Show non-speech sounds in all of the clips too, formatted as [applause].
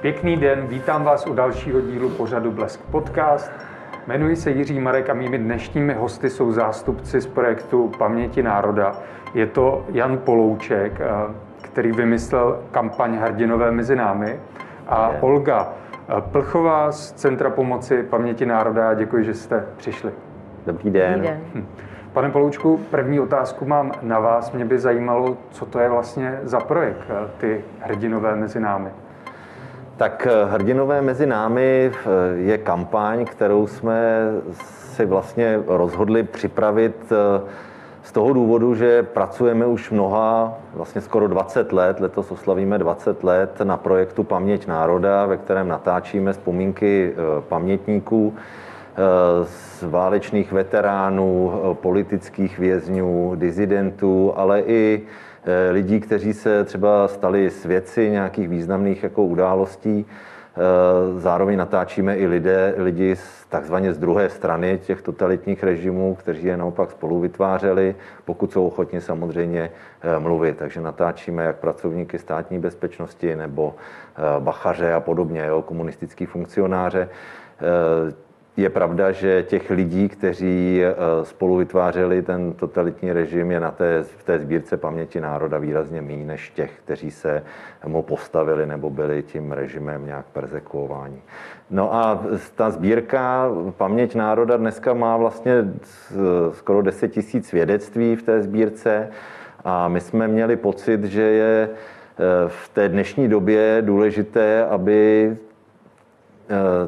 Pěkný den, vítám vás u dalšího dílu pořadu Blesk Podcast. Jmenuji se Jiří Marek a mými dnešními hosty jsou zástupci z projektu Paměti národa. Je to Jan Polouček, eh, který vymyslel kampaň Hrdinové mezi námi a Olga eh, Plchová z Centra pomoci Paměti národa. Děkuji, že jste přišli. Dobrý den. Dobrý den. Hm. Pane Poloučku, první otázku mám na vás. Mě by zajímalo, co to je vlastně za projekt, eh, ty hrdinové mezi námi. Tak eh, Hrdinové mezi námi eh, je kampaň, kterou jsme si vlastně rozhodli připravit z toho důvodu, že pracujeme už mnoha, vlastně skoro 20 let, letos oslavíme 20 let na projektu Paměť národa, ve kterém natáčíme vzpomínky pamětníků z válečných veteránů, politických vězňů, dizidentů, ale i eh, lidí, kteří se třeba stali svědci nějakých významných jako událostí. Eh, zároveň natáčíme i lidé, lidi z, takzvaně z druhé strany těch totalitních režimů, kteří je naopak spolu vytvářeli, pokud jsou ochotni samozřejmě eh, mluvit. Takže natáčíme jak pracovníky státní bezpečnosti nebo bachaře a podobně, jo, komunistický funkcionáře je pravda, že těch lidí, kteří eh, spolu vytvářeli ten totalitní režim, je na té, v té sbírce paměti národa výrazně méně než těch, kteří se mu postavili nebo byli tím režimem nějak persekuováni. No a ta sbírka Paměť národa dneska má vlastně skoro 10 tisíc svědectví v té sbírce a my jsme měli pocit, že je eh, v té dnešní době důležité, aby Eh,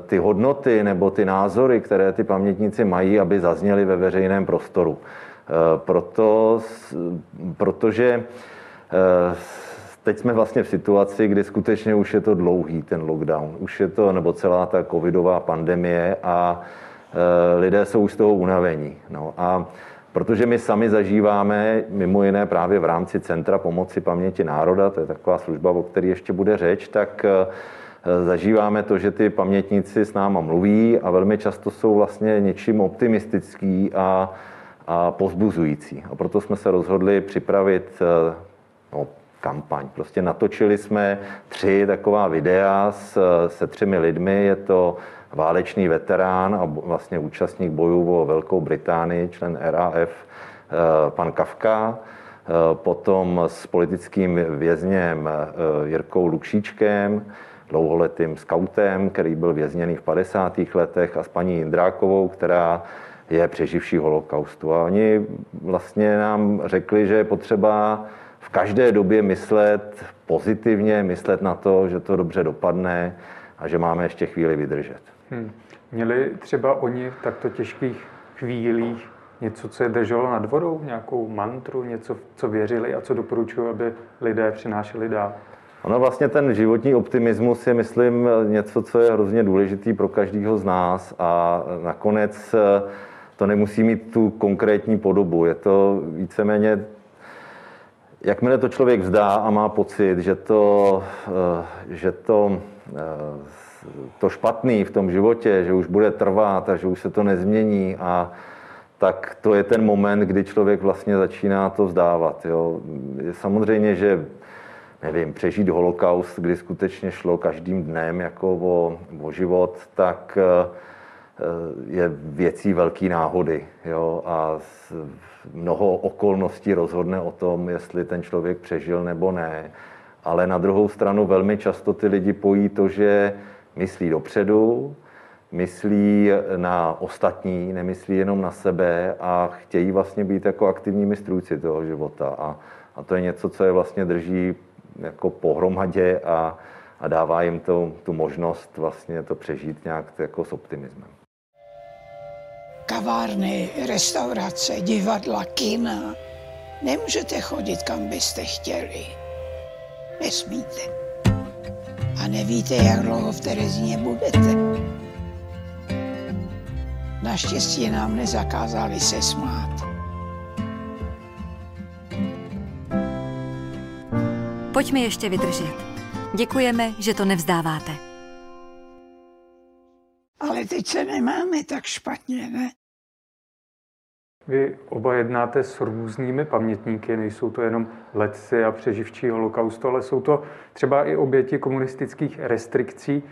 ty hodnoty nebo ty názory, které ty pamětníci mají, aby zazněly ve veřejném prostoru. Eh, proto, protože eh, teď jsme vlastně v situaci, kdy skutečně už je to dlouhý ten lockdown, už je to, nebo celá ta covidová pandemie a lidé jsou už z toho unavení. No a protože my sami zažíváme, mimo jiné právě v rámci Centra pomoci paměti národa, to je taková služba, o které ještě bude řeč, tak Eh, zažíváme to, že ty pamětníci s náma mluví a velmi často jsou vlastně něčím optimistický a, a pozbuzující. A proto jsme se rozhodli připravit eh, no, kampaň. Prostě natočili jsme tři taková videa s, se třemi lidmi. Je to válečný veterán a vlastně účastník bojů o Velkou Británii, člen RAF, eh, pan Kavka, potom s politickým vězněm Jirkou Lukšíčkem, dlouholetým skautem, který byl vězněný v 50. letech a s paní Jindrákovou, která je přeživší holokaustu. A oni vlastně nám řekli, že je potřeba v každé době myslet pozitivně, myslet na to, že to dobře dopadne a že máme ještě chvíli vydržet. Hmm. Měli třeba oni v takto těžkých chvílích něco, co je drželo nad vodou, nějakou mantru, něco, co věřili a co doporučují, aby lidé přinášeli dál? Ono vlastně ten životní optimismus je, myslím, něco, co je hrozně důležitý pro každého z nás a nakonec eh, to nemusí mít tu konkrétní podobu. Je to víceméně, jakmile to člověk vzdá a má pocit, že to, eh, že to, eh, to špatný v tom životě, že už bude trvat a že už se to nezmění a tak to je ten moment, kdy člověk vlastně začíná to vzdávat. Jo. Samozřejmě, že nevím, přežít holokaust, kdy skutečně šlo každým dnem jako o, o život, tak eh, je věcí velké náhody. Jo? A mnoho okolností rozhodne o tom, jestli ten člověk přežil nebo ne. Ale na druhou stranu velmi často ty lidi pojí to, že myslí dopředu, myslí na ostatní, nemyslí jenom na sebe a chtějí vlastně být jako aktivními strůjci toho života. A, a to je něco, co je vlastně drží jako pohromadě a, a dává jim to, tu možnost vlastně to přežít nějak jako s optimismem. Kavárny, restaurace, divadla, kina. Nemůžete chodit, kam byste chtěli. Nesmíte. A nevíte, jak dlouho v Terezíně budete. Naštěstí nám nezakázali se smát. Pojďme ještě vydržet. Děkujeme, že to nevzdáváte. Ale teď se nemáme tak špatně, ne? Vy oba jednáte s různými pamětníky, nejsou to jenom letci a přeživčí holokaustu, ale jsou to třeba i oběti komunistických restrikcí.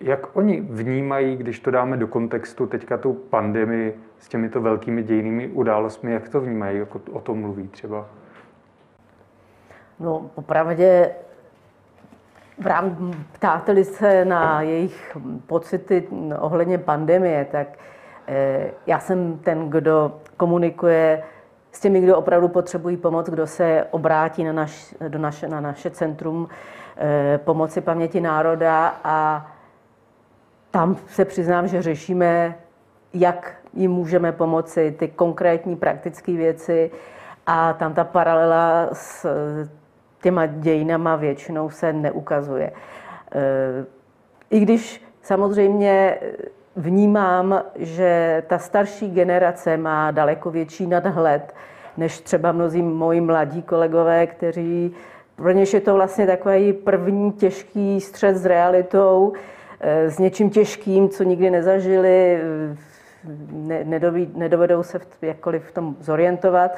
Jak oni vnímají, když to dáme do kontextu, teďka tu pandemii s těmito velkými dějnými událostmi, jak to vnímají, jak o tom mluví třeba? No, popravdě ptáte-li se na jejich pocity ohledně pandemie, tak eh, já jsem ten, kdo komunikuje s těmi, kdo opravdu potřebují pomoc, kdo se obrátí na, naš, do naše, na naše centrum eh, pomoci paměti národa a tam se přiznám, že řešíme, jak jim můžeme pomoci, ty konkrétní praktické věci a tam ta paralela s těma dějinama většinou se neukazuje. Eh, I když samozřejmě vnímám, že ta starší generace má daleko větší nadhled, než třeba mnozí moji mladí kolegové, kteří pro něž je to vlastně takový první těžký střed s realitou, eh, s něčím těžkým, co nikdy nezažili, nedovedou se jakkoliv v tom zorientovat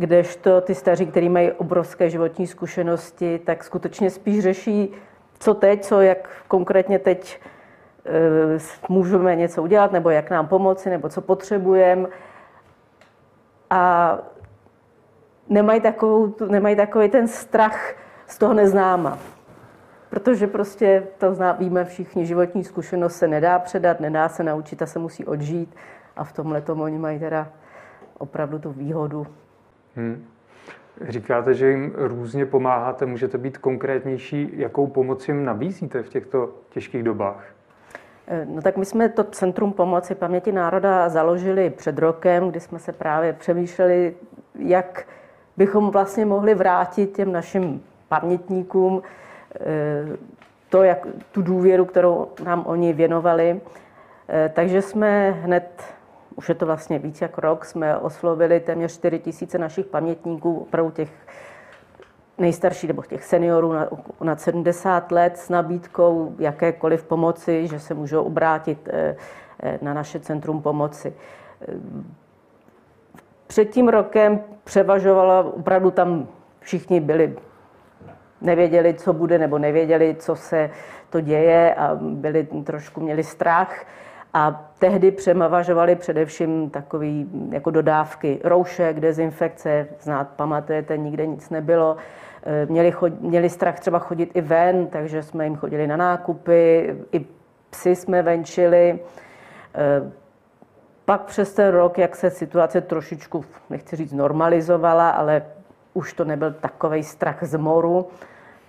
kdežto ty staří, kteří mají obrovské životní zkušenosti, tak skutečně spíš řeší, co teď, co jak konkrétně teď e, můžeme něco udělat, nebo jak nám pomoci, nebo co potřebujeme. A nemají, takovou, nemají takový ten strach z toho neznáma. Protože prostě to zná, víme všichni, životní zkušenost se nedá předat, nedá se naučit a se musí odžít. A v tomhle tomu oni mají teda opravdu tu výhodu. Hmm. Říkáte, že jim různě pomáháte. Můžete být konkrétnější, jakou pomoc jim nabízíte v těchto těžkých dobách? Eh, no tak my jsme to Centrum pomoci paměti národa založili před rokem, kdy jsme se právě přemýšleli, jak bychom vlastně mohli vrátit těm našim pamětníkům eh, to, jak, tu důvěru, kterou nám oni věnovali. Eh, takže jsme hned už je to vlastně víc jak rok, jsme oslovili téměř 4 tisíce našich pamětníků, opravdu těch nejstarších nebo těch seniorů na, na 70 let s nabídkou jakékoliv pomoci, že se můžou obrátit eh, eh, na naše centrum pomoci. Před tím rokem převažovala, opravdu tam všichni byli, nevěděli, co bude, nebo nevěděli, co se to děje a byli trošku měli strach. A tehdy přemavažovali především takové jako dodávky roušek, dezinfekce, znát, pamatujete, nikde nic nebylo. Eh, měli, chod, měli strach třeba chodit i ven, takže jsme jim chodili na nákupy, i psy jsme venčili. Eh, pak přes ten rok, jak se situace trošičku, nechci říct normalizovala, ale už to nebyl takový strach z moru,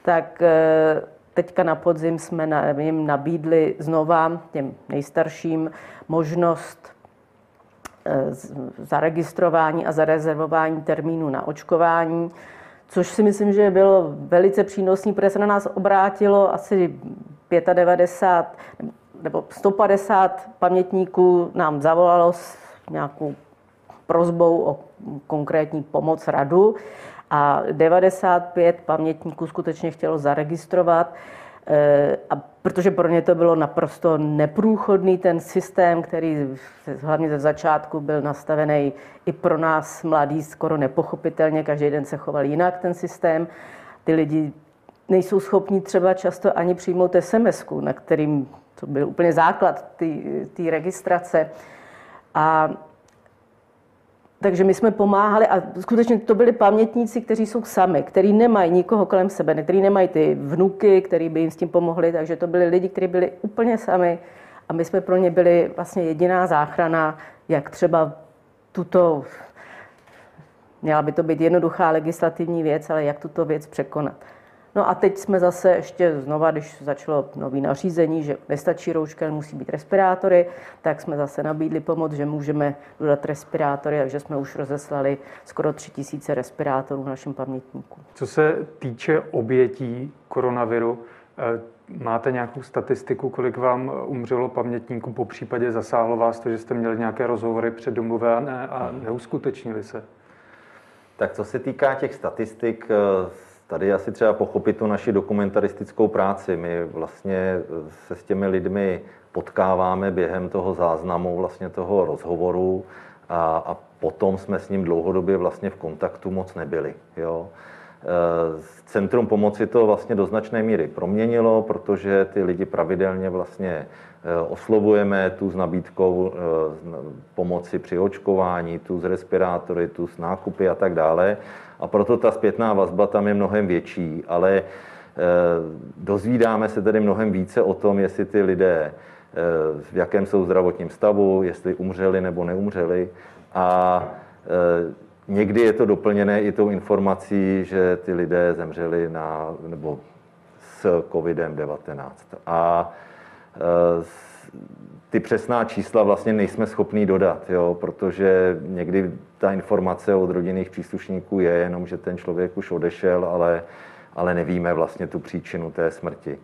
tak eh, teďka na podzim jsme jim nabídli znova těm nejstarším možnost eh, zaregistrování a zarezervování termínu na očkování, což si myslím, že bylo velice přínosný, protože se na nás obrátilo asi 95 nebo 150 pamětníků nám zavolalo s nějakou prozbou o konkrétní pomoc radu a 95 pamětníků skutečně chtělo zaregistrovat, eh, a protože pro ně to bylo naprosto neprůchodný ten systém, který hlavně ze začátku byl nastavený i pro nás mladí skoro nepochopitelně, každý den se choval jinak ten systém. Ty lidi nejsou schopni třeba často ani přijmout sms na kterým to byl úplně základ té registrace. A takže my jsme pomáhali a skutečně to byli pamětníci, kteří jsou sami, kteří nemají nikoho kolem sebe, kteří nemají ty vnuky, kteří by jim s tím pomohli, takže to byli lidi, kteří byli úplně sami a my jsme pro ně byli vlastně jediná záchrana, jak třeba tuto, měla by to být jednoduchá legislativní věc, ale jak tuto věc překonat. No a teď jsme zase ještě znova, když začalo nový nařízení, že nestačí rouška, musí být respirátory, tak jsme zase nabídli pomoc, že můžeme dodat respirátory, takže jsme už rozeslali skoro tři tisíce respirátorů našim pamětníkům. Co se týče obětí koronaviru, eh, máte nějakou statistiku, kolik vám umřelo pamětníků, po případě zasáhlo vás to, že jste měli nějaké rozhovory před domluvé a, ne, a neuskutečnili se? Tak co se týká těch statistik, eh, Tady asi třeba pochopit tu naši dokumentaristickou práci. My vlastně se s těmi lidmi potkáváme během toho záznamu, vlastně toho rozhovoru a, a potom jsme s ním dlouhodobě vlastně v kontaktu moc nebyli. Jo. Centrum pomoci to vlastně do značné míry proměnilo, protože ty lidi pravidelně vlastně oslovujeme tu s nabídkou pomoci při očkování, tu s respirátory, tu s nákupy a tak dále. A proto ta zpětná vazba tam je mnohem větší, ale dozvídáme se tedy mnohem více o tom, jestli ty lidé v jakém jsou zdravotním stavu, jestli umřeli nebo neumřeli. A někdy je to doplněné i tou informací, že ty lidé zemřeli na, nebo s COVID-19. A ty přesná čísla vlastně nejsme schopní dodat, jo, protože někdy ta informace od rodinných příslušníků je jenom, že ten člověk už odešel, ale, ale nevíme vlastně tu příčinu té smrti.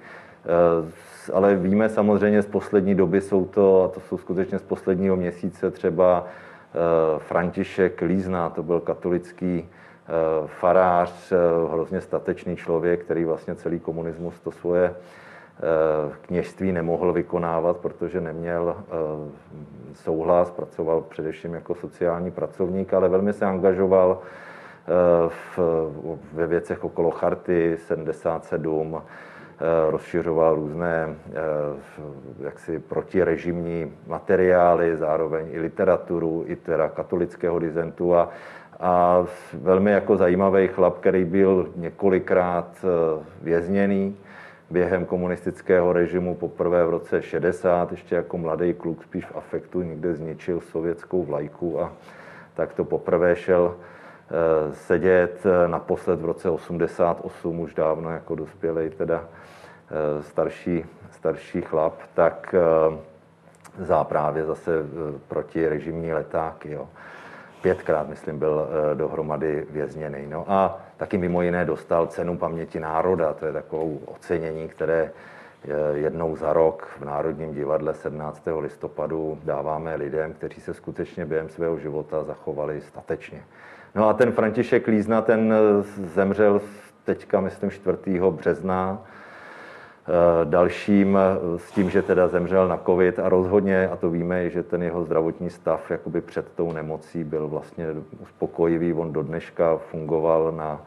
Ale víme samozřejmě z poslední doby jsou to, a to jsou skutečně z posledního měsíce třeba František Lízna, to byl katolický farář, hrozně statečný člověk, který vlastně celý komunismus to svoje kněžství nemohl vykonávat, protože neměl souhlas, pracoval především jako sociální pracovník, ale velmi se angažoval v, ve věcech okolo Charty 77, rozšiřoval různé jaksi protirežimní materiály, zároveň i literaturu, i teda katolického dizentu a, a velmi jako zajímavý chlap, který byl několikrát vězněný během komunistického režimu, poprvé v roce 60, ještě jako mladý kluk, spíš v afektu, někde zničil sovětskou vlajku a tak to poprvé šel sedět naposled v roce 88, už dávno jako dospělej teda starší, starší chlap, tak za právě zase proti režimní letáky. Jo. Pětkrát, myslím, byl dohromady vězněný. No a taky mimo jiné dostal cenu paměti národa, to je takovou ocenění, které jednou za rok v Národním divadle 17. listopadu dáváme lidem, kteří se skutečně během svého života zachovali statečně. No a ten František Lízna, ten zemřel teďka, myslím, 4. března. Dalším s tím, že teda zemřel na covid a rozhodně, a to víme, že ten jeho zdravotní stav jakoby před tou nemocí byl vlastně uspokojivý. On do dneška fungoval na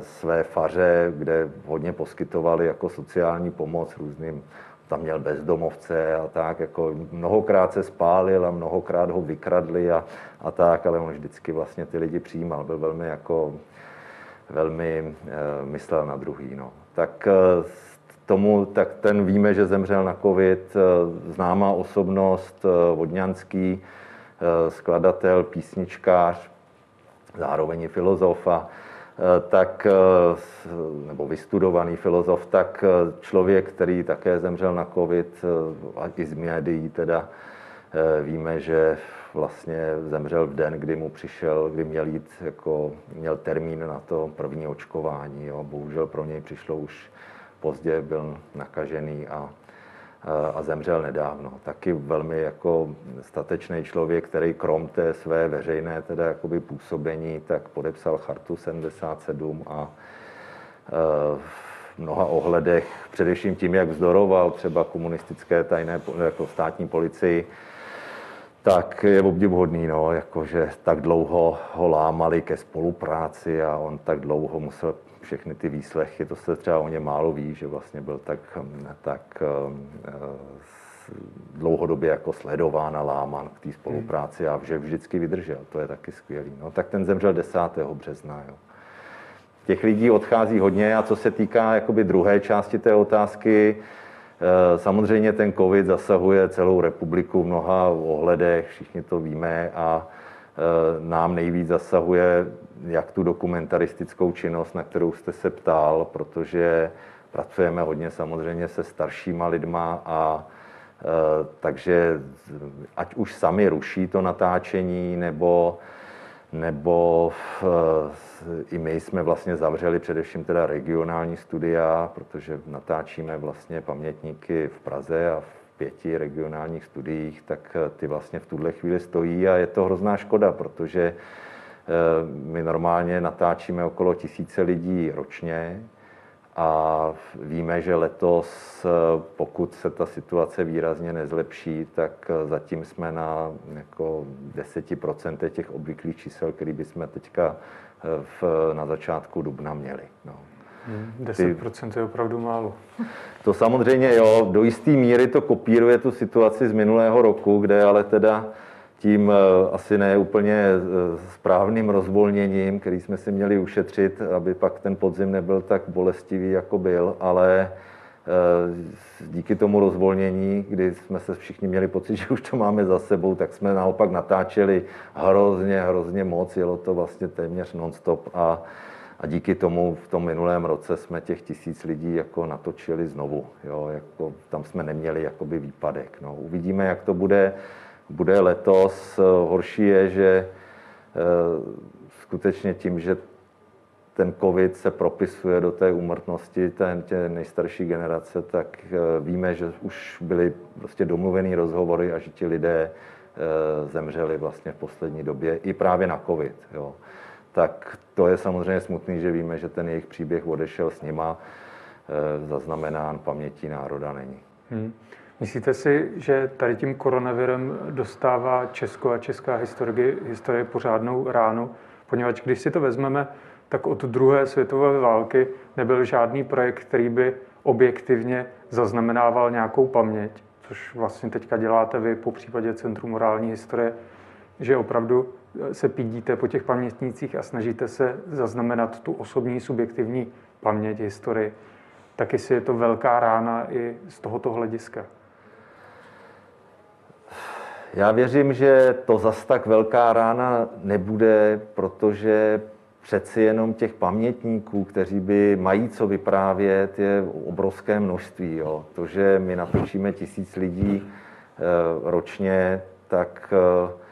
své faře, kde hodně poskytovali jako sociální pomoc různým tam měl bezdomovce a tak, jako mnohokrát se spálil a mnohokrát ho vykradli a, a tak, ale on vždycky vlastně ty lidi přijímal, byl velmi jako, velmi e, myslel na druhý, no. Tak tomu, tak ten víme, že zemřel na covid, e, známá osobnost, e, Vodňanský, e, skladatel, písničkář, zároveň i filozof a tak, nebo vystudovaný filozof, tak člověk, který také zemřel na covid, a i z médií teda víme, že vlastně zemřel v den, kdy mu přišel, kdy měl jít, jako, měl termín na to první očkování. Jo. Bohužel pro něj přišlo už pozdě, byl nakažený a a zemřel nedávno. Taky velmi jako statečný člověk, který krom té své veřejné teda jakoby působení, tak podepsal chartu 77 a v mnoha ohledech, především tím, jak vzdoroval třeba komunistické tajné jako státní policii, tak je obdivuhodný, no, jakože tak dlouho ho lámali ke spolupráci a on tak dlouho musel všechny ty výslechy, to se třeba o ně málo ví, že vlastně byl tak, tak eh, dlouhodobě jako sledován a láman k té spolupráci a že vždycky vydržel, to je taky skvělý. No, tak ten zemřel 10. března. Jo. Těch lidí odchází hodně a co se týká jakoby druhé části té otázky, eh, samozřejmě ten covid zasahuje celou republiku v mnoha ohledech, všichni to víme a nám nejvíc zasahuje jak tu dokumentaristickou činnost, na kterou jste se ptal, protože pracujeme hodně samozřejmě se staršíma lidma a e, takže ať už sami ruší to natáčení, nebo, nebo e, i my jsme vlastně zavřeli především teda regionální studia, protože natáčíme vlastně pamětníky v Praze a v pěti regionálních studiích, tak ty vlastně v tuhle chvíli stojí a je to hrozná škoda, protože my normálně natáčíme okolo tisíce lidí ročně A víme, že letos, pokud se ta situace výrazně nezlepší, tak zatím jsme na jako 10% těch obvyklých čísel, který bychom teďka v, na začátku dubna měli. No. 10% Ty, je opravdu málo. To samozřejmě jo, do jisté míry to kopíruje tu situaci z minulého roku, kde ale teda tím eh, asi ne úplně eh, správným rozvolněním, který jsme si měli ušetřit, aby pak ten podzim nebyl tak bolestivý, jako byl, ale eh, díky tomu rozvolnění, kdy jsme se všichni měli pocit, že už to máme za sebou, tak jsme naopak natáčeli hrozně, hrozně moc, jelo to vlastně téměř nonstop a a díky tomu v tom minulém roce jsme těch tisíc lidí jako natočili znovu. Jo, jako, tam jsme neměli jakoby výpadek. No, uvidíme, jak to bude, bude letos. Horší je, že e, skutečně tím, že ten covid se propisuje do té úmrtnosti té, té nejstarší generace, tak e, víme, že už byly prostě domluvený rozhovory a že ti lidé e, zemřeli vlastně v poslední době i právě na covid. Jo tak to je samozřejmě smutný, že víme, že ten jejich příběh odešel s nima, e, zaznamenán pamětí národa není. Hmm. Myslíte si, že tady tím koronavirem dostává Česko a česká historie, historie pořádnou ránu? Poněvadž když si to vezmeme, tak od druhé světové války nebyl žádný projekt, který by objektivně zaznamenával nějakou paměť, což vlastně teďka děláte vy po případě Centru morální historie, že opravdu se pídíte po těch pamětnících a snažíte se zaznamenat tu osobní, subjektivní paměť, historii, tak jestli je to velká rána i z tohoto hlediska. Já věřím, že to zas tak velká rána nebude, protože přeci jenom těch pamětníků, kteří by mají co vyprávět, je obrovské množství. Jo. To, že my natočíme tisíc lidí e, ročně, tak Eh,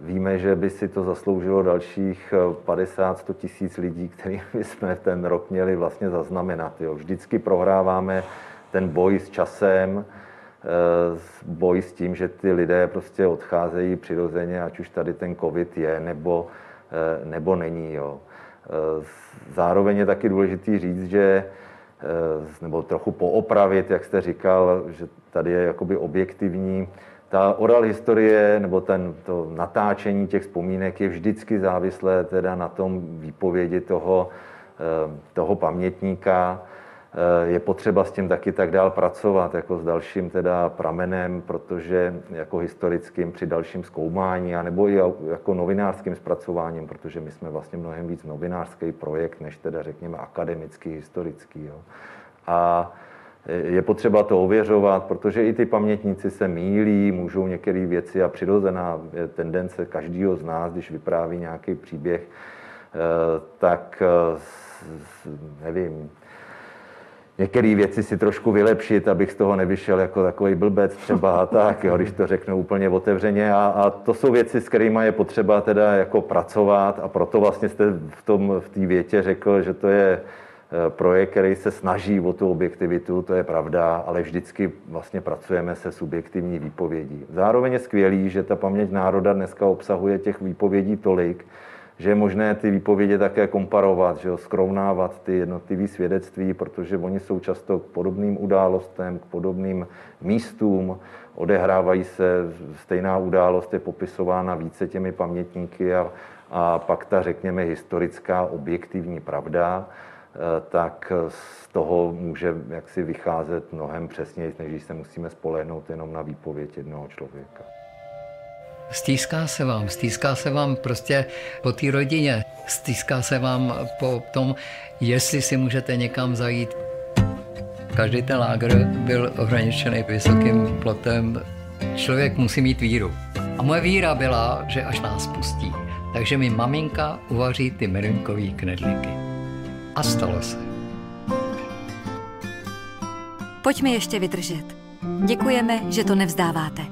víme, že by si to zasloužilo dalších 50-100 eh, tisíc lidí, který [laughs] jsme ten rok měli vlastně zaznamenat. Jo. Vždycky prohráváme ten boj s časem, eh, boj s tím, že ty lidé prostě odcházejí přirozeně, ať už tady ten covid je nebo, nebo není. Jo. Zároveň je taky důležitý říct, že nebo trochu poopravit, jak jste říkal, že tady je jakoby objektivní ta oral historie nebo ten, to natáčení těch vzpomínek je vždycky závislé teda na tom výpovědi toho, eh, toho pamětníka. Eh, je potřeba s tím taky tak dál pracovat, jako s dalším teda pramenem, protože jako historickým při dalším zkoumání, anebo i jako novinářským zpracováním, protože my jsme vlastně mnohem víc novinářský projekt, než teda řekněme akademický, historický. Jo. A je potřeba to ověřovat, protože i ty pamětníci se mílí, můžou některé věci a přirozená tendence každého z nás, když vypráví nějaký příběh, eh, tak eh, nevím, některé věci si trošku vylepšit, abych z toho nevyšel jako takový blbec třeba a tak, jo, když to řeknu úplně otevřeně. A, a to jsou věci, s kterými je potřeba teda jako pracovat a proto vlastně jste v tom v té větě řekl, že to je projekt, který se snaží o tu objektivitu, to je pravda, ale vždycky vlastně pracujeme se subjektivní výpovědí. Zároveň je skvělý, že ta paměť národa dneska obsahuje těch výpovědí tolik, že je možné ty výpovědi také komparovat, že jo, skrovnávat ty jednotlivé svědectví, protože oni jsou často k podobným událostem, k podobným místům, odehrávají se, stejná událost je popisována více těmi pamětníky a, a pak ta, řekněme, historická objektivní pravda. Eh, tak z toho může jaksi vycházet mnohem přesněji, než když se musíme spolehnout jenom na výpověď jednoho člověka. Stýská se vám, stýská se vám prostě po té rodině, stýská se vám po tom, jestli si můžete někam zajít. Každý ten lágr byl ohraničený vysokým plotem. Člověk musí mít víru. A moje víra byla, že až nás pustí, takže mi maminka uvaří ty merinkové knedlíky. A stalo se. Pojďme ještě vydržet. Děkujeme, že to nevzdáváte.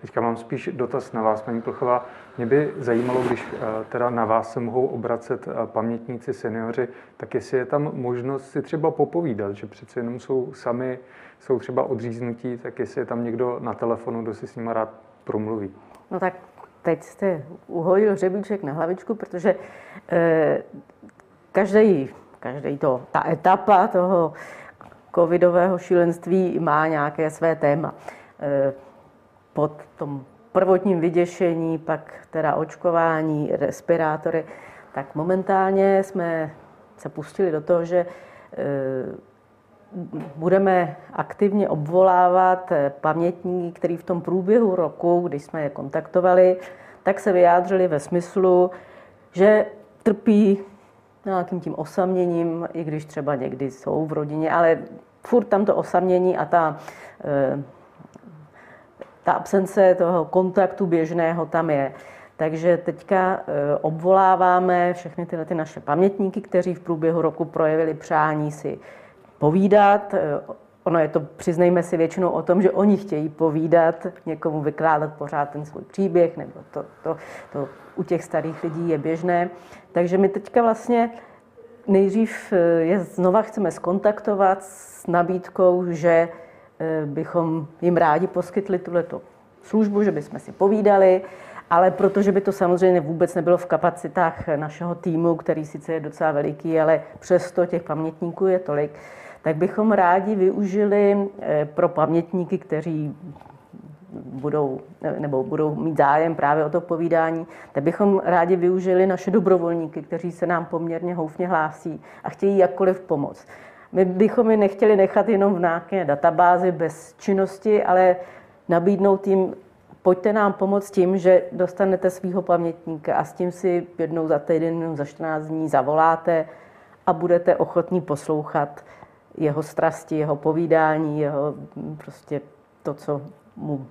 Teďka mám spíš dotaz na vás, paní Plchová. Mě by zajímalo, když eh, teda na vás se mohou obracet eh, pamětníci, seniori, tak jestli je tam možnost si třeba popovídat, že přece jenom jsou sami, jsou třeba odříznutí, tak jestli je tam někdo na telefonu, kdo si s nimi rád promluví. No tak teď jste uhodil řebíček na hlavičku, protože každý, každý to, ta etapa toho covidového šílenství má nějaké své téma. Eh, pod tom prvotním vyděšení, pak teda očkování, respirátory, tak momentálně jsme se pustili do toho, že budeme aktivně obvolávat pamětníky, který v tom průběhu roku, když jsme je kontaktovali, tak se vyjádřili ve smyslu, že trpí nějakým tím osaměním, i když třeba někdy jsou v rodině, ale furt tam to osamění a ta, eh, ta absence toho kontaktu běžného tam je. Takže teďka eh, obvoláváme všechny tyhle ty naše pamětníky, kteří v průběhu roku projevili přání si povídat. Eh, ono je to, přiznejme si, většinou o tom, že oni chtějí povídat, někomu vykládat pořád ten svůj příběh, nebo to, to, to u těch starých lidí je běžné. Takže my teďka vlastně nejdřív eh, je znova chceme skontaktovat s nabídkou, že eh, bychom jim rádi poskytli tuto službu, že bychom si povídali, ale protože by to samozřejmě vůbec nebylo v kapacitách našeho týmu, který sice je docela veliký, ale přesto těch pamětníků je tolik, tak bychom rádi využili eh, pro pamětníky, kteří budou, nebo budou mít zájem právě o to povídání, tak bychom rádi využili naše dobrovolníky, kteří se nám poměrně houfně hlásí a chtějí jakkoliv pomoct. My bychom je nechtěli nechat jenom v nějaké databázi bez činnosti, ale nabídnout jim, pojďte nám pomoct tím, že dostanete svého pamětníka a s tím si jednou za týden, za 14 dní zavoláte a budete ochotní poslouchat jeho strasti, jeho povídání, jeho prostě to, co, mu,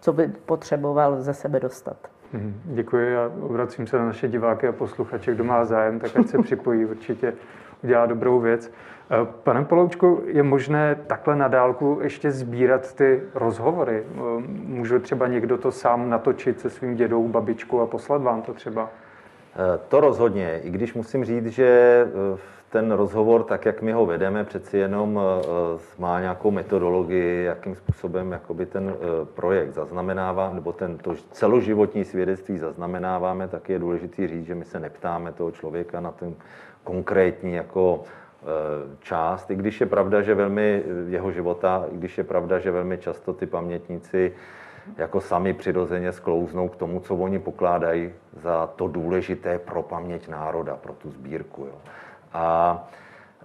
co by potřeboval ze sebe dostat. Mhm, děkuji a obracím se na naše diváky a posluchače. Kdo má zájem, tak ať se [laughs] připojí, určitě udělá dobrou věc. Eh, pane Poloučku, je možné takhle na dálku ještě sbírat ty rozhovory? Eh, může třeba někdo to sám natočit se svým dědou, babičkou a poslat vám to třeba? To rozhodně, i když musím říct, že ten rozhovor, tak jak my ho vedeme, přeci jenom má nějakou metodologii, jakým způsobem jakoby ten projekt zaznamenává, nebo ten to celoživotní svědectví zaznamenáváme, tak je důležité říct, že my se neptáme toho člověka na ten konkrétní jako část, i když je pravda, že velmi eh, jeho života, i když je pravda, že velmi často ty pamětníci jako sami přirozeně sklouznou k tomu, co oni pokládají za to důležité pro paměť národa, pro tu sbírku. Jo. A e,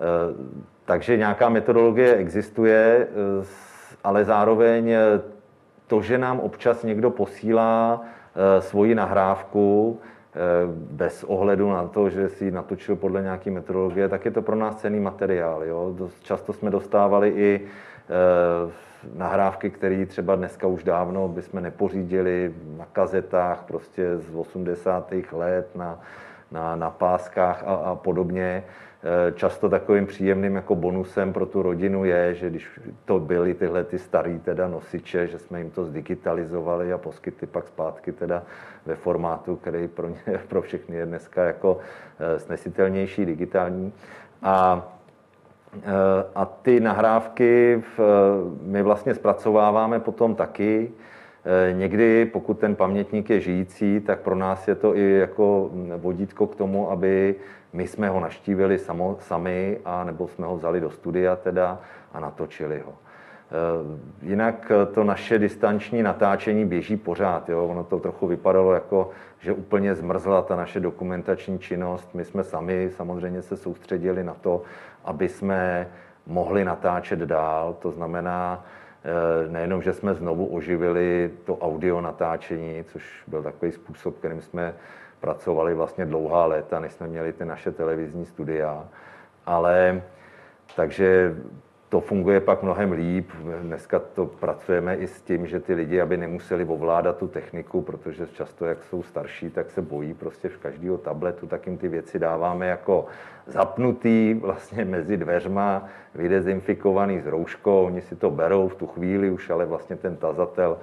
takže nějaká metodologie existuje, ale zároveň to, že nám občas někdo posílá e, svoji nahrávku, bez ohledu na to, že si natočil podle nějaké metodologie, tak je to pro nás cený materiál. Jo? Často jsme dostávali i nahrávky, které třeba dneska už dávno bychom nepořídili na kazetách prostě z 80. let na, na, na páskách a, a podobně. Eh, často takovým příjemným jako bonusem pro tu rodinu je, že když to byly tyhle ty starý teda nosiče, že jsme jim to zdigitalizovali a poskytli pak zpátky teda ve formátu, který pro, ně, [laughs] pro všechny je dneska jako eh, snesitelnější, digitální. A eh, a ty nahrávky my vlastně zpracováváme potom taky. Někdy, pokud ten pamětník je žijící, tak pro nás je to i jako vodítko k tomu, aby my jsme ho naštívili sami, a nebo jsme ho vzali do studia teda a natočili ho. E, jinak to naše distanční natáčení běží pořád. Jo? Ono to trochu vypadalo jako, že úplně zmrzla ta naše dokumentační činnost. My jsme sami samozřejmě se soustředili na to, aby jsme mohli natáčet dál. To znamená, e, nejenom, že jsme znovu oživili to audio natáčení, což byl takový způsob, kterým jsme pracovali vlastně dlouhá léta, než jsme měli ty naše televizní studia. Ale takže to funguje pak mnohem líp. Dneska to pracujeme i s tím, že ty lidi, aby nemuseli ovládat tu techniku, protože často, jak jsou starší, tak se bojí prostě v každého tabletu, tak jim ty věci dáváme jako zapnutý vlastně mezi dveřma, vydezinfikovaný s rouškou, oni si to berou v tu chvíli už, ale vlastně ten tazatel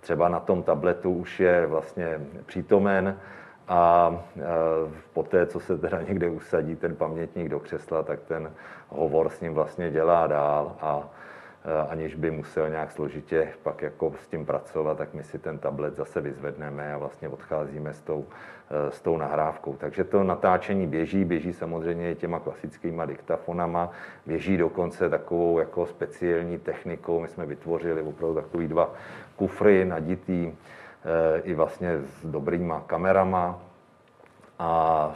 třeba na tom tabletu už je vlastně přítomen a poté, co se teda někde usadí ten pamětník do křesla, tak ten hovor s ním vlastně dělá dál a aniž by musel nějak složitě pak jako s tím pracovat, tak my si ten tablet zase vyzvedneme a vlastně odcházíme s tou, s tou nahrávkou. Takže to natáčení běží, běží samozřejmě těma klasickýma diktafonama, běží dokonce takovou jako speciální technikou. My jsme vytvořili opravdu takový dva kufry naditý i vlastně s dobrýma kamerama, a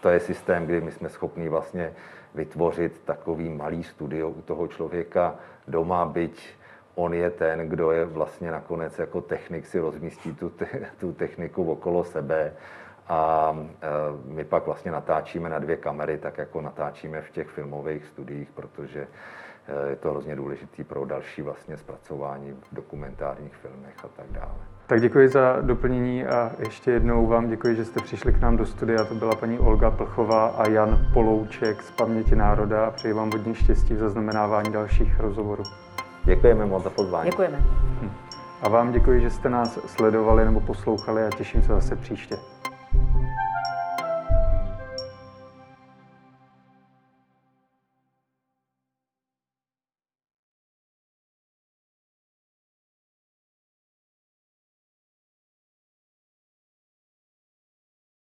to je systém, kdy my jsme schopni vlastně vytvořit takový malý studio u toho člověka doma, byť on je ten, kdo je vlastně nakonec jako technik, si rozmístí tu, [laughs] tu techniku okolo sebe. A e, my pak vlastně natáčíme na dvě kamery, tak jako natáčíme v těch filmových studiích, protože je to hrozně důležitý pro další vlastně zpracování v dokumentárních filmech a tak dále. Tak děkuji za doplnění a ještě jednou vám děkuji, že jste přišli k nám do studia. To byla paní Olga Plchová a Jan Polouček z Paměti národa a přeji vám hodně štěstí v zaznamenávání dalších rozhovorů. Děkujeme moc za pozvání. Děkujeme. A vám děkuji, že jste nás sledovali nebo poslouchali a těším se zase příště.